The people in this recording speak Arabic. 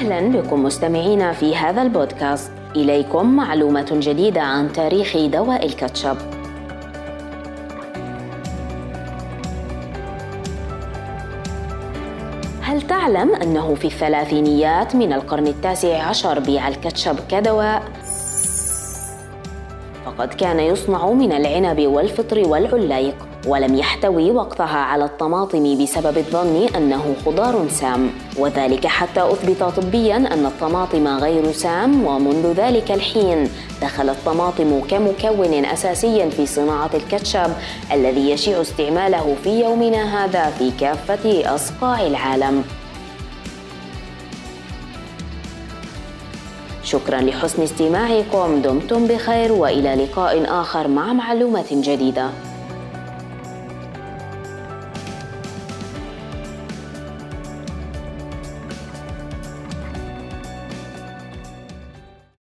أهلا بكم مستمعينا في هذا البودكاست إليكم معلومة جديدة عن تاريخ دواء الكاتشب هل تعلم أنه في الثلاثينيات من القرن التاسع عشر بيع الكاتشب كدواء؟ فقد كان يصنع من العنب والفطر والعليق ولم يحتوي وقتها على الطماطم بسبب الظن أنه خضار سام. وذلك حتى أثبت طبيا أن الطماطم غير سام ومنذ ذلك الحين دخل الطماطم كمكون أساسي في صناعة الكاتشب الذي يشيع استعماله في يومنا هذا في كافة أصقاع العالم. شكرا لحسن استماعكم دمتم بخير وإلى لقاء آخر مع معلومه جديدة.